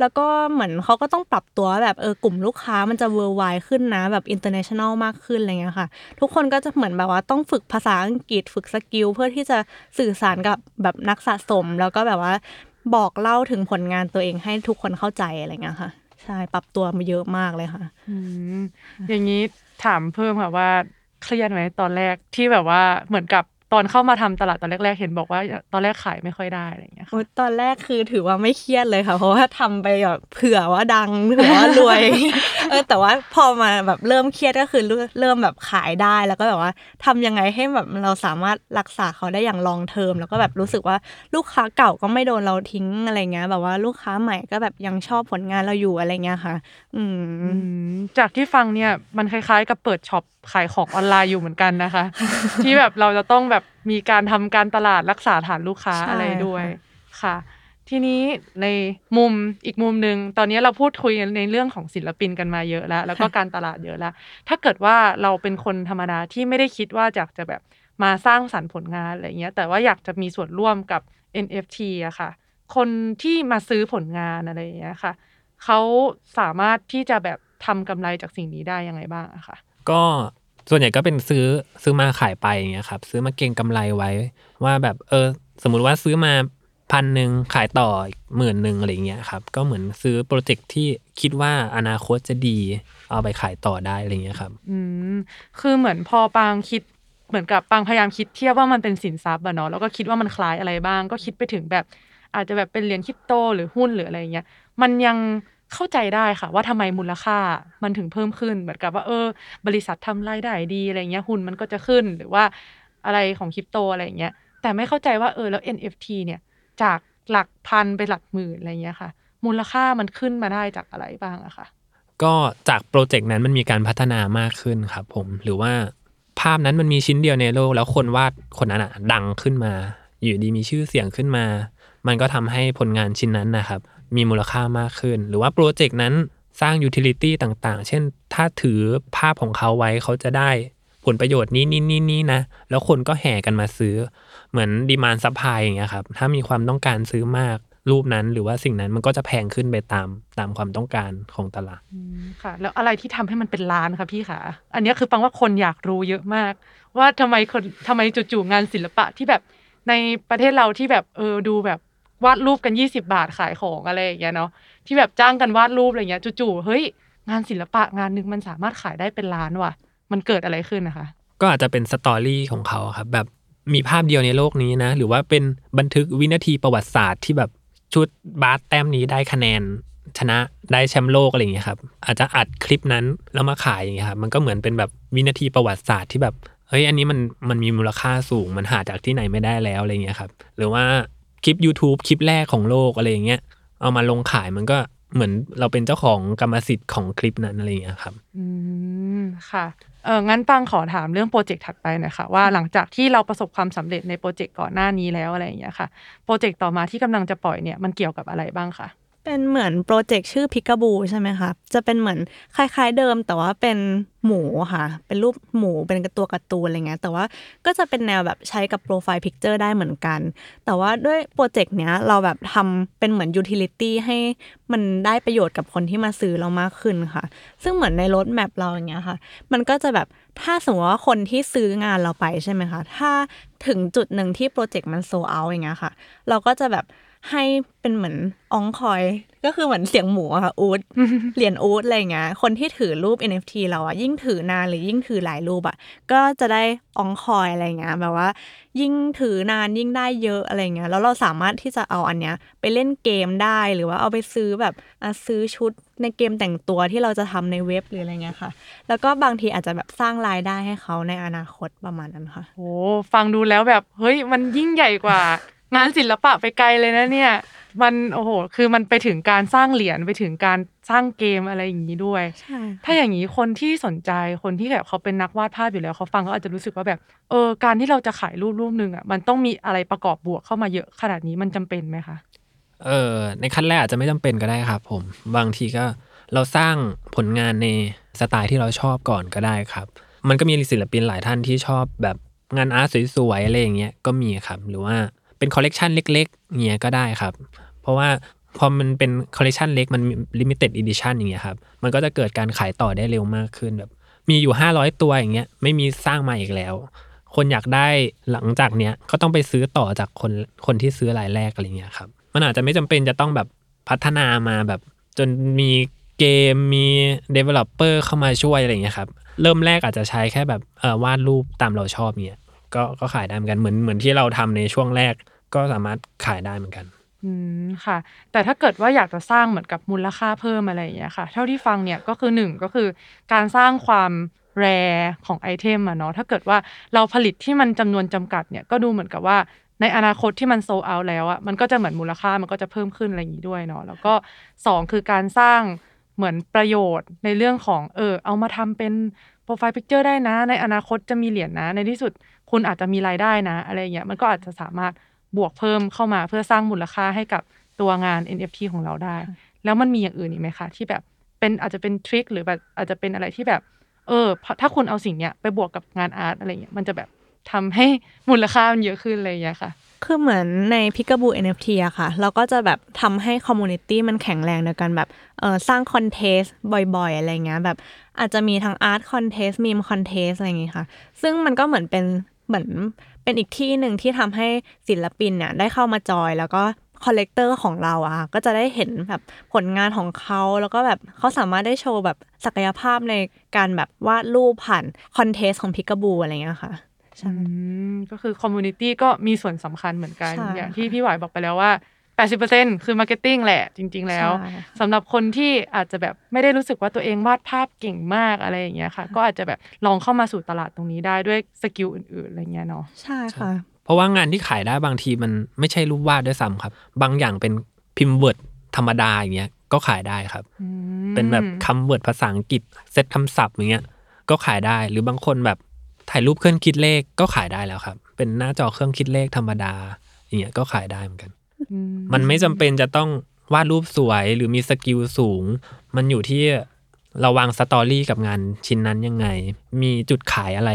แล้วก็เหมือนเขาก็ต้องปรับตัวแบบเออกลุ่มลูกค้ามันจะ worldwide ขึ้นนะแบบ international มากขึ้นอะไรเงี้ยค่ะ ทุกคนก็จะเหมือนแบบว่าต้องฝึกภาษาอังกฤษฝึกสกิลเพื่อที่จะสื่อสารกับแบบนักสะสม แล้วก็แบบว่าบอกเล่าถึงผลงานตัวเองให้ทุกคนเข้าใจอะไรเงี้ยค่ะ ใช่ปรับตัวมาเยอะมากเลยค่ะอย่างนี้ถามเพิ่มค่ะว่าเครียดไหมตอนแรกที่แบบว่าเหมือนกับ ตอนเข้ามาทำตลาดตอนแรก ๆ เห็นบอกว่า ตอนแรกขายไม่ค่อยได้อะไรอย่างเงี้ยค่ะโอ๊ยตอนแรกคือถือว่าไม่เครียดเลยค่ะ เพราะว่าทำไปแบบเผื่อว่าดังเผื่อว่ารวยเออแต่ว่าพอมาแบบเริ่มเครียดก็คือเริ่มเริ่มแบบขายได้แล้วก็แบบว่าทำยังไงให้แบบเราสามารถรักษาเขาได้อย่างลองเทอมแล้วก็แบบรู้สึกว่าลูกค้าเก่าก็ไม่โดนเราทิ้งอะไรเงี้ยแบบว่าลูกค้าใหม่ก็แบบยังชอบผลงานเราอยู่อะไรเงี้ยค่ะ อืมอืมจากที่ฟังเนี่ยมันคล้ายๆ กับเปิดช็อป ขายของออนไลน์อยู่เหมือนกันนะคะ ที่แบบเราจะต้องแบบมีการทำการตลาดรักษาฐานลูกค้าใช่อะไรด้วยค่ะ ทีนี้ในมุมอีกมุมหนึ่งตอนนี้เราพูดคุยกันในเรื่องของศิลปินกันมาเยอะแล้ว แล้วก็การตลาดเยอะแล้ว ถ้าเกิดว่าเราเป็นคนธรรมดาที่ไม่ได้คิดว่าอยากจะแบบมาสร้างสรรค์ผลงานอะไรเงี้ย แต่ว่าอยากจะมีส่วนร่วมกับ NFT อะค่ะ คนที่มาซื้อผลงานอะไรอย่างเงี้ยค่ะเขาสามารถที่จะแบบทำกำไรจากสิ่งนี้ได้ยังไงบ้างอะค่ะ ก็ส่วนใหญ่ก็เป็นซื้อซื้อมาขายไปอย่างเงี้ยครับ ซื้อมาเก็งกำไรไว้ ว่าแบบเออ สมมุติว่าซื้อมาพันหนึ่งขายต่อหมื่นหนึ่งอะไรเงี้ยครับ ก็เหมือนซื้อโปรเจกต์ที่คิดว่าอนาคตจะดี เอาไปขายต่อได้อะไรเงี้ยครับ อืมคือเหมือนพอปางคิดเหมือนกับปางพยายามคิดเทียบว่ามันเป็นสินทรัพย์อะเนาะแล้วก็คิดว่ามันคล้ายอะไรบ้าง ก็คิดไปถึงแบบ อาจจะแบบเป็นเหรียญคริปโตหรือหุ้นหรืออะไรเงี้ยมันยัง เข้าใจได้ค่ะ ว่าทำไมมูลค่ามันถึงเพิ่มขึ้น เหมือนกับว่าเออ บริษัททำรายได้ดีอะไรเงี้ยหุ้นมันก็จะขึ้นหรือว่าอะไรของคริปโตอะไรเงี้ยแต่ไม่เข้าใจว่าเออแล้ว NFT เนี่ยจากหลักพันไปหลักหมื่นอะไรเงี้ยค่ะ มูลค่ามันขึ้นมาได้จากอะไรบ้างอะค่ะก็จากโปรเจกต์นั้นมันมีการพัฒนามากขึ้นครับผมหรือว่าภาพนั้นมันมีชิ้นเดียวในโลก แล้วคนวาดคนนั้นอะดังขึ้นมา อยู่ดีมีชื่อเสียงขึ้นมา มันก็ทำให้ผลงานชิ้นนั้นนะครับ มีมูลค่ามากขึ้น หรือว่าโปรเจกต์นั้นสร้าง utility ต่างๆ เช่น ถ้าถือภาพของเขาไว้เขาจะได้ผลประโยชน์นี้นี้นี้นี้นะ แล้วคนก็แห่กันมาซื้อ เหมือน demand supply อย่างเงี้ยครับ ถ้ามีความต้องการซื้อมากรูปนั้นหรือว่าสิ่งนั้นมันก็จะแพงขึ้นไปตามตามความต้องการของตลาดค่ะ แล้วอะไรที่ทำให้มันเป็นล้านคะพี่คะอันนี้คือฟังว่าคนอยากรู้เยอะมาก ว่าทำไมคนทำไมจู่ๆงานศิลปะที่แบบในประเทศเราที่แบบเออดูแบบ วาดรูปกัน20บาทขายของอะไรอย่างเงี้ยเนาะที่แบบจ้างกันวาดรูปอะไรเงี้ยจู่ๆเฮ้ย งานศิลปะงานหนึ่งมันสามารถขายได้เป็นล้านว่ะ มันเกิดอะไรขึ้นนะคะ ก็อาจจะเป็นสตอรี่ของเขาครับแบบมีภาพเดียวในโลกนี้นะ หรือว่าเป็นบันทึกวินาทีประวัติศาสตร์ที่แบบชุดบาสแต้มนี้ได้คะแนนชนะได้แชมป์โลกอะไรอย่างเงี้ยครับอาจจะอัดคลิปนั้นแล้วมาขายอย่างเงี้ยครับมันก็เหมือนเป็นแบบวินาทีประวัติศาสตร์ที่แบบเฮ้ยอันนี้มันมันมีมูลค่าสูงมันหาจากที่ไหนไม่ได้แล้วอะไรเงี้ยครับหรือว่า คลิป YouTube คลิปแรกของโลกอะไรอย่างเงี้ยเอามาลงขายมันก็เหมือนเราเป็นเจ้าของกรรมสิทธิ์ของคลิปนั้นอะไรอย่างเงี้ยครับ อืมค่ะ เอองั้นปังขอถามเรื่องโปรเจกต์ถัดไปหน่อยค่ะ ว่าหลังจากที่เราประสบความสำเร็จในโปรเจกต์ก่อนหน้านี้แล้วอะไรอย่างเงี้ยค่ะ โปรเจกต์ต่อมาที่กำลังจะปล่อยเนี่ยมันเกี่ยวกับอะไรบ้างคะ เป็นเหมือนโปรเจกต์ชื่อ Picaboo ใช่ไหมคะจะเป็นเหมือนคล้าย ๆ เดิม แต่ว่าเป็นหมูค่ะ เป็นรูปหมูเป็นตัวการ์ตูนอะไรเงี้ยแต่ว่าก็จะเป็นแนวแบบใช้กับ profile picture ได้เหมือนกัน แต่ว่าด้วยโปรเจกต์เนี้ยเราแบบทำเป็นเหมือน utility ให้มันได้ประโยชน์กับคนที่มาซื้อเรามากขึ้นค่ะ ซึ่งเหมือนใน roadmap เราอย่างเงี้ยค่ะ มันก็จะแบบถ้าสมมติว่าคนที่ซื้องานเราไปใช่ไหมคะถ้าถึงจุดหนึ่งที่โปรเจกต์มันโซเอาอย่างเงี้ยค่ะ เราก็จะแบบ ให้เป็นเหมือนอองคอย ก็คือเหมือนเสียงหมูอะค่ะอูดเหรียญอูดอะไรเงี้ยคนที่ถือรูป NFT เราอะยิ่งถือนานหรือยิ่งถือหลายรูปอะก็จะได้อองคอยอะไรเงี้ยแบบว่า ยิ่งถือนานยิ่งได้เยอะอะไรเงี้ยแล้วเราสามารถที่จะเอาอันเนี้ยไปเล่นเกมได้หรือว่าเอาไปซื้อแบบอะซื้อชุดในเกมแต่งตัวที่เราจะทำในเว็บหรืออะไรเงี้ยค่ะ แล้วก็บางทีอาจจะแบบสร้างรายได้ให้เขาในอนาคตประมาณนั้นค่ะโอ้ฟังดูแล้วแบบเฮ้ยมันยิ่งใหญ่กว่า งานศิลปะไปไกลเลยนะเนี่ย มันโอ้โห คือมันไปถึงการสร้างเหรียญไปถึงการสร้างเกมอะไรอย่างนี้ด้วยใช่ถ้าอย่างนี้คนที่สนใจคนที่แบบเขาเป็นนักวาดภาพอยู่แล้วเขาฟังเขาอาจจะรู้สึกว่าแบบเออการที่เราจะขายรูปรูปหนึ่งอะมันต้องมีอะไรประกอบบวกเข้ามาเยอะขนาดนี้มันจำเป็นไหมคะเออในขั้นแรกอาจจะไม่จำเป็นก็ได้ครับ ผมบางทีก็เราสร้างผลงานในสไตล์ที่เราชอบก่อนก็ได้ครับ มันก็มีศิลปินหลายท่านที่ชอบแบบงาน art สวยๆอะไรอย่างเงี้ยก็มีครับ หรือว่า เป็นคอลเลกชันเล็กๆเงี้ยก็ได้ครับ เพราะว่าพอมันเป็นคอลเลกชันเล็กมัน limited edition อย่างเงี้ยครับ มันก็จะเกิดการขายต่อได้เร็วมากขึ้นแบบ มีอยู่ 500 ตัวอย่างเงี้ยไม่มีสร้างมาอีกแล้ว คนอยากได้หลังจากเนี้ยก็ต้องไปซื้อต่อจากคนคนที่ซื้อรายแรกอะไรเงี้ยครับมันอาจจะไม่จำเป็นจะต้องแบบพัฒนามาแบบ จนมีเกมมี developer เข้ามาช่วยอะไรเงี้ยครับ เริ่มแรกอาจจะใช้แค่แบบวาดรูปตามเราชอบเนี่ย ก็ก็ขายได้เหมือนกันเหมือนเหมือนที่เราทำในช่วงแรก ก็สามารถขายได้เหมือนกัน อืมค่ะ แต่ถ้าเกิดว่าอยากจะสร้างเหมือนกับมูลค่าเพิ่มอะไรอย่างเงี้ยค่ะ เท่าที่ฟังเนี่ยก็คือหนึ่งก็คือการสร้างความแรของไอเทมอะเนาะถ้าเกิดว่าเราผลิตที่มันจำนวนจำกัดเนี่ยก็ดูเหมือนกับว่าในอนาคตที่มันโซเอาแล้วอะมันก็จะเหมือนมูลค่ามันก็จะเพิ่มขึ้นอะไรอย่างนี้ด้วยเนาะแล้วก็สองคือการสร้างเหมือนประโยชน์ในเรื่องของเออเอามาทำเป็น profile picture ได้นะ ในอนาคตจะมีเหรียญนะในที่สุด คุณอาจจะมีรายได้นะ อะไรอย่างเงี้ยมันก็อาจจะสามารถบวกเพิ่มเข้ามาเพื่อสร้างมูลค่าให้กับตัวงาน NFT ของเราได้ แล้วมันมีอย่างอื่นอีกไหมคะที่แบบเป็นอาจจะเป็น trick หรือแบบอาจจะเป็นอะไรที่แบบ เออพอถ้าคุณเอาสิ่งเนี้ยไปบวกกับงาน art อะไรเงี้ยมันจะแบบทำให้มูลค่ามันเยอะขึ้นอะไรอย่างเงี้ยค่ะ คือเหมือนใน p i c a b o o NFT อะค่ะ เราก็จะแบบทำให้ community มันแข็งแรงโดยการแบบเออสร้าง contest บ่อยๆ อะไรเงี้ยแบบอาจจะมีทั้ง art contest meme contest อะไรอย่างงี้ค่ะ ซึ่งมันก็เหมือนเป็น เหมือนเป็นอีกที่หนึ่งที่ทำให้ศิลปินเนี่ยได้เข้ามาจอย แล้วก็ collector ของเราอะค่ะก็จะได้เห็นแบบผลงานของเขาแล้วก็แบบเขาสามารถได้โชว์แบบศักยภาพในการแบบวาดรูปผ่าน contest ของ Picaboo อะไรเงี้ยค่ะใช่อืมก็คือ community ก็มีส่วนสำคัญเหมือนกันใช่อย่างที่พี่หวายบอกไปแล้วว่า 80%คือ marketing แหละจริง ๆ แล้วใช่ค่ะสำหรับคนที่อาจจะแบบไม่ได้รู้สึกว่าตัวเองวาดภาพเก่งมากอะไรอย่างเงี้ยค่ะ ก็อาจจะแบบลองเข้ามาสู่ตลาดตรงนี้ได้ด้วย skill อื่นๆอะไรเงี้ยเนาะใช่ค่ะ เพราะว่างานที่ขายได้บางทีมันไม่ใช่รูปวาดด้วยซ้ำครับ บางอย่างเป็นพิมพ์ wordธรรมดาอย่างเงี้ยก็ขายได้ครับอืมเป็นแบบคำ word ภาษาอังกฤษเซตคำศัพท์อย่างเงี้ยก็ขายได้หรือบางคนแบบถ่ายรูปเครื่องคิดเลขก็ขายได้แล้วครับ เป็นหน้าจอเครื่องคิดเลขธรรมดาอย่างเงี้ยก็ขายได้เหมือนกันอื มันไม่จำเป็นจะต้องวาดรูปสวยหรือมี skill สูง มันอยู่ที่เราวาง story กับงานชิ้นนั้นยังไง มีจุดขายอะไร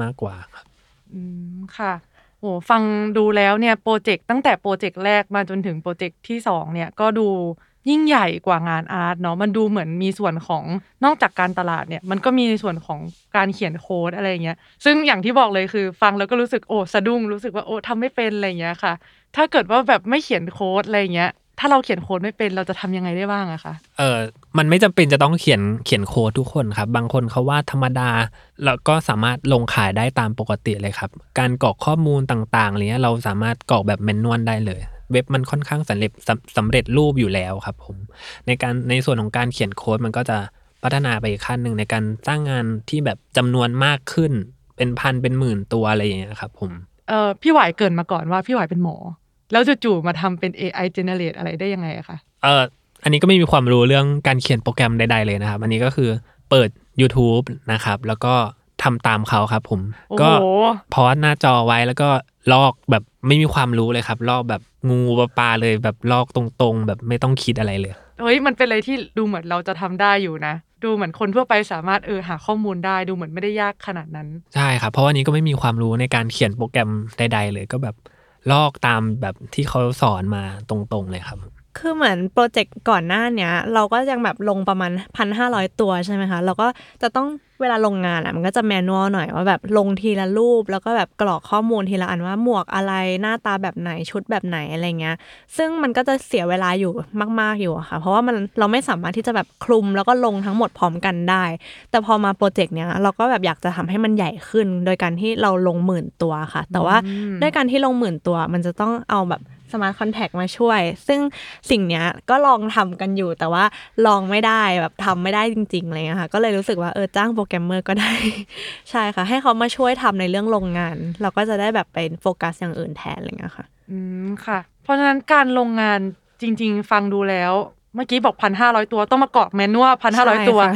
มากกว่าครับอืมค่ะโหฟังดูแล้วเนี่ยโปรเจกต์ตั้งแต่โปรเจกต์แรกมาจนถึงโปรเจกต์ที่สองเนี่ยก็ดู ยิ่งใหญ่กว่างาน art เนาะมันดูเหมือนมีส่วนของนอกจากการตลาดเนี่ย มันก็มีในส่วนของการเขียนโค้ดอะไรเงี้ยซึ่งอย่างที่บอกเลยคือ ฟังแล้วก็รู้สึกโอ้สะดุ้งรู้สึกว่าโอ้ทำไม่เป็นอะไรเงี้ยค่ะ ถ้าเกิดว่าแบบไม่เขียนโค้ดอะไรเงี้ยถ้าเราเขียนโค้ดไม่เป็นเราจะทำยังไงได้บ้างอะคะเออมันไม่จำเป็นจะต้องเขียนเขียนโค้ดทุกคนครับ บางคนเขาวาดธรรมดา แล้วก็สามารถลงขายได้ตามปกติเลยครับ การกรอกข้อมูลต่างๆอะไรเนี้ยเราสามารถกรอกแบบแมนนวลได้เลย เว็บมันค่อนข้างสำเร็จสำสำเร็จรูปอยู่แล้วครับผมในการในส่วนของการเขียนโค้ดมันก็จะพัฒนาไปอีกขั้นหนึ่งในการสร้างงานที่แบบจำนวนมากขึ้น เป็นพันเป็นหมื่นตัวอะไรอย่างเงี้ยครับผมเออพี่หวายเกรินมาก่อนว่าพี่หวายเป็นหมอ แล้วจู่ๆมาทำเป็น AI generate อะไรได้ยังไงอะคะเอออันนี้ก็ไม่มีความรู้เรื่องการเขียนโปรแกรมใดๆเลยนะครับ อันนี้ก็คือเปิด YouTube นะครับ แล้วก็ทำตามเขาครับผมโอ้ก็โหพอสหน้าจอไว้แล้วก็ ลอกแบบไม่มีความรู้เลยครับ ลอกแบบงูปลาๆเลยแบบลอกตรงๆ แบบไม่ต้องคิดอะไรเลยเฮ้ยมันเป็นอะไรที่ดูเหมือนเราจะทำได้อยู่นะ ดูเหมือนคนทั่วไปสามารถเออหาข้อมูลได้ดูเหมือนไม่ได้ยากขนาดนั้น ใช่ครับ เพราะว่านี้ก็ไม่มีความรู้ในการเขียนโปรแกรมใด ๆ เลยก็แบบลอกตามแบบที่เขาสอนมาตรงๆเลยครับ คือเหมือนโปรเจกต์ก่อนหน้าเนี้ย เราก็ยังแบบลงประมาณพันห้าร้อยตัวใช่ไหมคะเราก็จะต้องเวลาลงงานอะ มันก็จะแมนนวลหน่อยว่าแบบลงทีละรูป แล้วก็แบบกรอกข้อมูลทีละอันว่าหมวกอะไรหน้าตาแบบไหนชุดแบบไหนอะไรเงี้ย ซึ่งมันก็จะเสียเวลาอยู่มาก ๆอยู่อะค่ะ เพราะว่ามันเราไม่สามารถที่จะแบบคลุมแล้วก็ลงทั้งหมดพร้อมกันได้ แต่พอมาโปรเจกต์เนี้ยเราก็แบบอยากจะทำให้มันใหญ่ขึ้น โดยการที่เราลงหมื่นตัวค่ะ แต่ว่าอืมด้วยการที่ลงหมื่นตัวมันจะต้องเอาแบบ smart contract มาช่วย ซึ่งสิ่งเนี้ยก็ลองทำกันอยู่ แต่ว่าลองไม่ได้แบบทำไม่ได้จริงๆอะไรเลยค่ะ ก็เลยรู้สึกว่าเออจ้างโปรแกรมเมอร์ก็ได้ ใช่ค่ะ ให้เขามาช่วยทำในเรื่องลงงาน เราก็จะได้แบบไปโฟกัสอย่างอื่นแทนอะไรเงี้ยค่ะ อืมค่ะ เพราะฉะนั้นการลงงานจริง ๆ ฟังดูแล้ว เมื่อกี้บอกพันห้าร้อยตัวต้องมากรอก manual พันห้าร้อยใช่ตัวค่ะ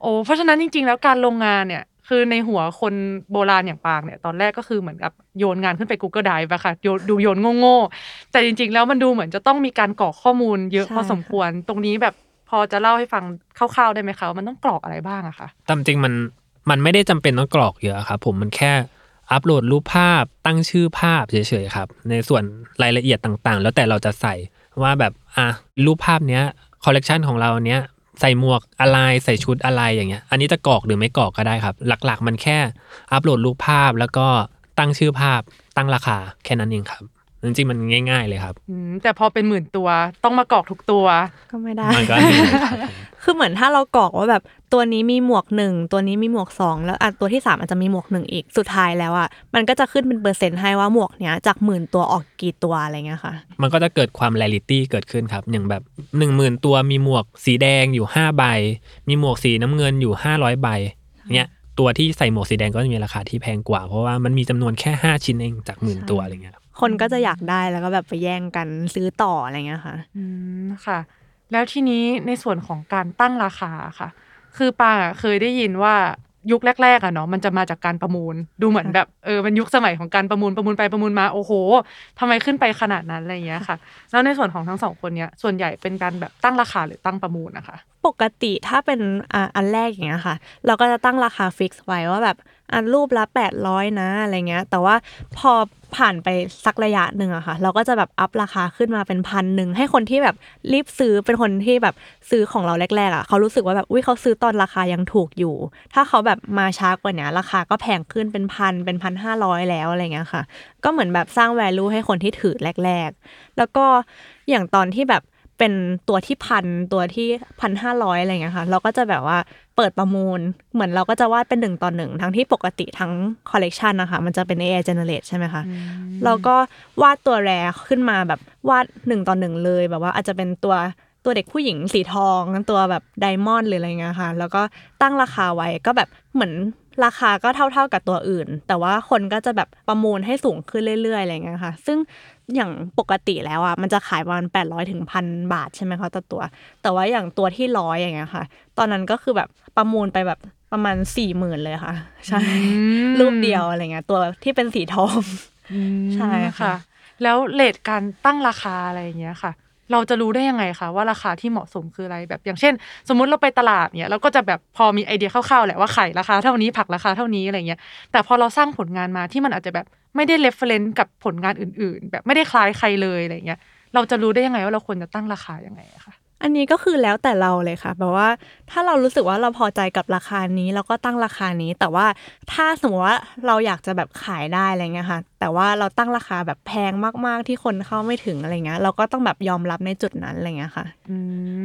โอ้เพราะฉะนั้นจริง ๆ แล้วการลงงานเนี่ย คือในหัวคนโบราณอย่างปางเนี่ยตอนแรกก็คือเหมือนกับโยนงานขึ้นไป Google Drive อะค่ะโยนดูโยนโง่ๆแต่จริง ๆ แล้วมันดูเหมือนจะต้องมีการกรอกข้อมูลเยอะใช่พอสมควร ตรงนี้แบบพอจะเล่าให้ฟังคร่าวๆได้ไหมคะว่ามันต้องกรอกอะไรบ้างอะคะตามจริงมันมันไม่ได้จำเป็นต้องกรอกเยอะครับผมมันแค่อัปโหลดรูปภาพตั้งชื่อภาพเฉยๆครับ ในส่วนรายละเอียดต่างๆ แล้วแต่เราจะใส่ว่าแบบอะรูปภาพเนี้ยคอลเลกชันของเราเนี้ย ใส่หมวกอะไรใส่ชุดอะไรอย่างเงี้ย อันนี้จะกรอกหรือไม่กรอกก็ได้ครับ หลักๆ มันแค่อัปโหลดรูปภาพแล้วก็ตั้งชื่อภาพตั้งราคาแค่นั้นเองครับ จริงๆมันง่ายๆเลยครับอืมแต่พอเป็นหมื่นตัวต้องมากรอกทุกตัวก็ไม่ได้มันก็เหนื่อยครับผมคือเหมือนถ้าเรากรอกว่าแบบตัวนี้มีหมวกหนึ่งตัวนี้มีหมวกสองแล้วอะตัวที่สามอาจจะมีหมวกหนึ่งอีกสุดท้ายแล้วอะมันก็จะขึ้นเป็นเปอร์เซ็นต์ให้ว่าหมวกเนี้ยจากหมื่นตัวออกกี่ตัวอะไรเงี้ยค่ะ มันก็จะเกิดความ rarity เกิดขึ้นครับอย่างแบบหนึ่งหมื่นตัวมีหมวกสีแดงอยู่ห้าใบ มีหมวกสีน้ำเงินอยู่ห้าร้อยใบเนี้ยตัวที่ใส่หมวกสีแดงก็จะมีราคาที่แพงกว่า เพราะว่ามันมีจำนวนแค่ห้าชิ้นเองจากหมื่นตัวอะไรเงี้ย ครับคนก็จะอยากได้แล้วก็แบบไปแย่งกันซื้อต่ออะไรเงี้ยค่ะ อืมค่ะ แล้วทีนี้ในส่วนของการตั้งราคาค่ะ คือปางอะเคยได้ยินว่ายุคแรกๆอะเนาะมันจะมาจากการประมูล ดูเหมือนแบบเออมันยุคสมัยของการประมูลประมูลไปประมูลมาโอ้โหทำไมขึ้นไปขนาดนั้นอะไรอย่างเงี้ยค่ะ แล้วในส่วนของทั้งสองคนเนี้ยส่วนใหญ่เป็นการแบบตั้งราคาหรือตั้งประมูลนะคะ ปกติถ้าเป็นอ่าอันแรกอย่างเงี้ยค่ะ เราก็จะตั้งราคา fix ไว้ว่าแบบ อันรูปละ800นะอะไรเงี้ย แต่ว่าพอผ่านไปสักระยะหนึ่งอะค่ะ เราก็จะแบบ up ราคาขึ้นมาเป็นพันหนึ่งให้คนที่แบบรีบซื้อเป็นคนที่แบบซื้อของเราแรกๆอะเขารู้สึกว่าแบบอุ้ยเขาซื้อตอนราคายังถูกอยู่ ถ้าเขาแบบมาช้ากว่านี้ราคาก็แพงขึ้นเป็นพันเป็นพันห้าร้อยแล้วอะไรเงี้ยค่ะ ก็เหมือนแบบสร้าง value ให้คนที่ถือแรก ๆ แล้วก็อย่างตอนที่แบบ เป็นตัวที่พันตัวที่พันห้าร้อยอะไรเงี้ยค่ะ เราก็จะแบบว่าเปิดประมูล เหมือนเราก็จะวาดเป็นหนึ่งต่อหนึ่งทั้งที่ปกติทั้งคอลเลกชันนะคะ มันจะเป็น AI generate ใช่ไหมคะเราก็วาดตัว rare ขึ้นมาแบบวาดหนึ่งต่อหนึ่งเลยแบบว่าอาจจะเป็นตัวตัวเด็กผู้หญิงสีทองตัวแบบ diamond หรืออะไรเงี้ยค่ะ แล้วก็ตั้งราคาไว้ก็แบบเหมือนราคาก็เท่าๆกับตัวอื่น แต่ว่าคนก็จะแบบประมูลให้สูงขึ้นเรื่อยๆอะไรเงี้ยค่ะ ซึ่ง อย่างปกติแล้วอะมันจะขายประมาณแปดร้อยถึงพันบาทใช่ไหมคะต่อตัว แต่ว่าอย่างตัวที่ร้อยอย่างเงี้ยค่ะ ตอนนั้นก็คือแบบประมูลไปแบบประมาณสี่หมื่นเลยค่ะ ใช่มรูปเดียวอะไรเงี้ยตัวที่เป็นสีทองใช่ค่ะค่ะแล้วเลทการตั้งราคาอะไรอย่างเงี้ยค่ะ เราจะรู้ได้ยังไงคะว่าราคาที่เหมาะสมคืออะไรแบบอย่างเช่น สมมุติเราไปตลาดเนี่ยเราก็จะแบบพอมีไอเดียคร่าวๆแหละว่าไข่ราคาเท่านี้ผักราคาเท่านี้อะไรเงี้ยแต่พอเราสร้างผลงานมาที่มันอาจจะแบบไม่ได้ reference กับผลงานอื่น ๆ แบบไม่ได้คล้ายใครเลยอะไรเงี้ยเราจะรู้ได้ยังไงว่าเราควรจะตั้งราคายังไงคะ อันนี้ก็คือแล้วแต่เราเลยค่ะแบบว่าถ้าเรารู้สึกว่าเราพอใจกับราคานี้เราก็ตั้งราคานี้ แต่ว่าถ้าสมมติว่าเราอยากจะแบบขายได้อะไรเงี้ยค่ะ แต่ว่าเราตั้งราคาแบบแพงมากๆที่คนเข้าไม่ถึงอะไรเงี้ย เราก็ต้องแบบยอมรับในจุดนั้นอะไรเงี้ยค่ะ อื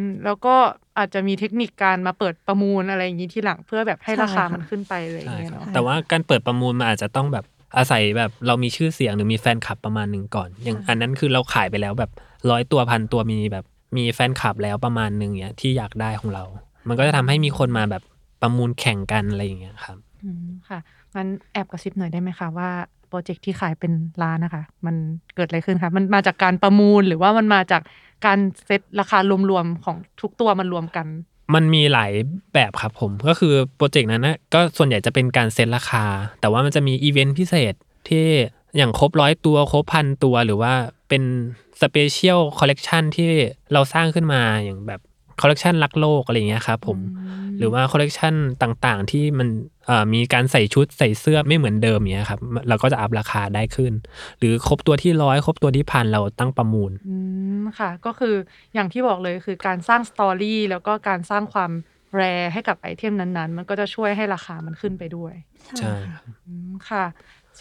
มแล้วก็อาจจะมีเทคนิคการมาเปิดประมูลอะไรอย่างนี้ทีหลังเพื่อแบบให้ราคาใช่ค่ะมันขึ้นไปเลยอย่างใช่เงี้ยครับเนาะแต่ว่าการเปิดประมูลมันอาจจะต้องแบบอาศัยแบบเรามีชื่อเสียงหรือมีแฟนคลับประมาณหนึ่งก่อน อย่างอันนั้นคือเราขายไปแล้วแบบร้อยตัวพันตัวมีแบบ มีแฟนคลับแล้วประมาณหนึ่งเนี้ยที่อยากได้ของเรา มันก็จะทำให้มีคนมาแบบประมูลแข่งกันอะไรอย่างเงี้ยครับอืมค่ะงั้นแอบกระซิบหน่อยได้ไหมคะว่าโปรเจกต์ที่ขายเป็นล้านนะคะ มันเกิดอะไรขึ้นคะมันมาจากการประมูลหรือว่ามันมาจากการเซตราคารวมๆของทุกตัวมันรวมกัน มันมีหลายแบบครับผมก็คือโปรเจกต์นั้นนะก็ส่วนใหญ่จะเป็นการเซ็นราคา แต่ว่ามันจะมีอีเวนต์พิเศษที่อย่างครบร้อยตัวครบพันตัวหรือว่าเป็น special collection ที่เราสร้างขึ้นมาอย่างแบบคอลเลกชันรักโลกอะไรอย่างเงี้ยครับผมหรือว่าคอลเลกชันต่างๆ ที่มันเอ่อมีการใส่ชุดใส่เสื้อไม่เหมือนเดิมเนี้ยครับเราก็จะอัพราคาได้ขึ้น หรือครบตัวที่ร้อยครบตัวที่พันเราตั้งประมูลอืมค่ะ ก็คืออย่างที่บอกเลยคือการสร้างสตอรี่แล้วก็การสร้างความแรให้กับไอเทมนั้นๆ มันก็จะช่วยให้ราคามันขึ้นไปด้วย ใช่ครับอืมค่ะ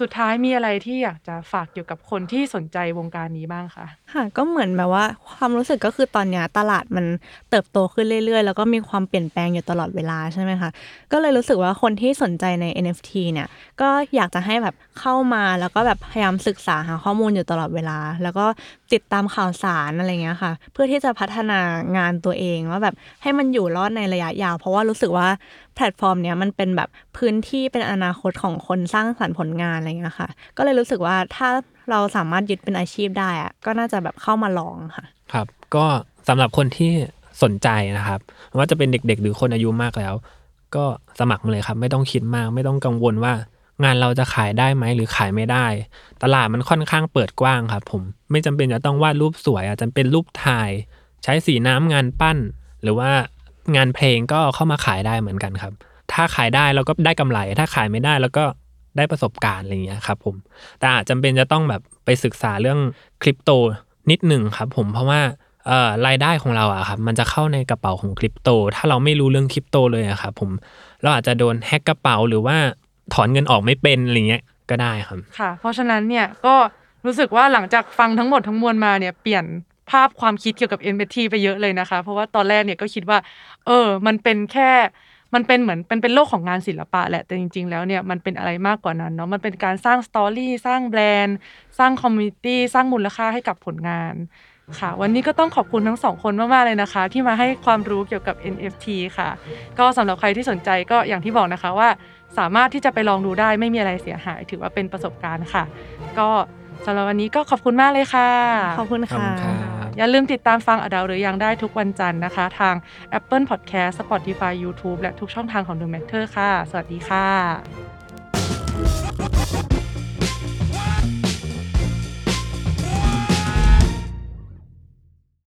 สุดท้ายมีอะไรที่อยากจะฝากเกี่ยวกับคนที่สนใจวงการนี้บ้างคะค่ะ ก็เหมือนแบบว่าความรู้สึกก็คือตอนเนี้ยตลาดมันเติบโตขึ้นเรื่อยๆ แล้วก็มีความเปลี่ยนแปลงอยู่ตลอดเวลาใช่ไหมคะ ก็เลยรู้สึกว่าคนที่สนใจใน NFT เนี่ยก็อยากจะให้แบบเข้ามาแล้วก็แบบพยายามศึกษาหาข้อมูลอยู่ตลอดเวลา แล้วก็ติดตามข่าวสารอะไรเงี้ยค่ะ เพื่อที่จะพัฒนางานตัวเองว่าแบบให้มันอยู่รอดในระยะยาว เพราะว่ารู้สึกว่าแพลตฟอร์มเนี้ยมันเป็นแบบพื้นที่เป็นอนาคตของคนสร้างสรรค์ผลงานอะไรเงี้ยค่ะ ก็เลยรู้สึกว่าถ้าเราสามารถยึดเป็นอาชีพได้อะก็น่าจะแบบเข้ามาลองค่ะ ครับ ก็สำหรับคนที่สนใจนะครับว่าจะเป็นเด็กๆ หรือคนอายุมากแล้ว ก็สมัครมาเลยครับ ไม่ต้องคิดมาก ไม่ต้องกังวลว่า งานเราจะขายได้ไหมหรือขายไม่ได้ ตลาดมันค่อนข้างเปิดกว้างครับผมไม่จำเป็นจะต้องวาดรูปสวยอาจจะเป็นรูปถ่าย ใช้สีน้ำงานปั้น หรือว่างานเพลงก็เข้ามาขายได้เหมือนกันครับ ถ้าขายได้เราก็ได้กำไร ถ้าขายไม่ได้เราก็ได้ประสบการณ์อะไรอย่างเงี้ยครับผมแต่อาจจำเป็นจะต้องแบบไปศึกษาเรื่องคริปโตนิดหนึ่งครับผมเพราะว่าเอ่อรายได้ของเราอะครับมันจะเข้าในกระเป๋าของคริปโต ถ้าเราไม่รู้เรื่องคริปโตเลยอะครับผมเราอาจจะโดนแฮกกระเป๋าหรือว่า ถอนเงินออกไม่เป็นอะไรเงี้ยก็ได้ครับค่ะ เพราะฉะนั้นเนี่ยก็รู้สึกว่าหลังจากฟังทั้งหมดทั้งมวลมาเนี่ยเปลี่ยนภาพความคิดเกี่ยวกับ NFT ไปเยอะเลยนะคะ เพราะว่าตอนแรกเนี่ยก็คิดว่า เออ มันเป็นแค่มันเป็นเหมือนเป็นเป็นโลกของงานศิลปะแหละแต่จริง ๆ แล้วเนี่ยมันเป็นอะไรมากกว่านั้นเนาะมันเป็นการสร้างสตอรี่สร้างแบรนด์สร้างคอมมูนิตี้สร้างมูลค่าให้กับผลงานค่ะ วันนี้ก็ต้องขอบคุณทั้งสองคนมาก ๆ เลยนะคะ ที่มาให้ความรู้เกี่ยวกับ NFT ค่ะ ก็สำหรับใครที่สนใจก็อย่างที่บอกนะคะว่า สามารถที่จะไปลองดูได้ไม่มีอะไรเสียหาย ถือว่าเป็นประสบการณ์ค่ะ ก็สำหรับวันนี้ก็ขอบคุณมากเลยค่ะ ขอบคุณขอบค่ะคุณครับอย่าลืมติดตามฟังอดาวหรือยังได้ทุกวันจันทร์นะคะ ทาง Apple Podcast Spotify YouTube และทุกช่องทางของ The Matter ค่ะ สวัสดีค่ะ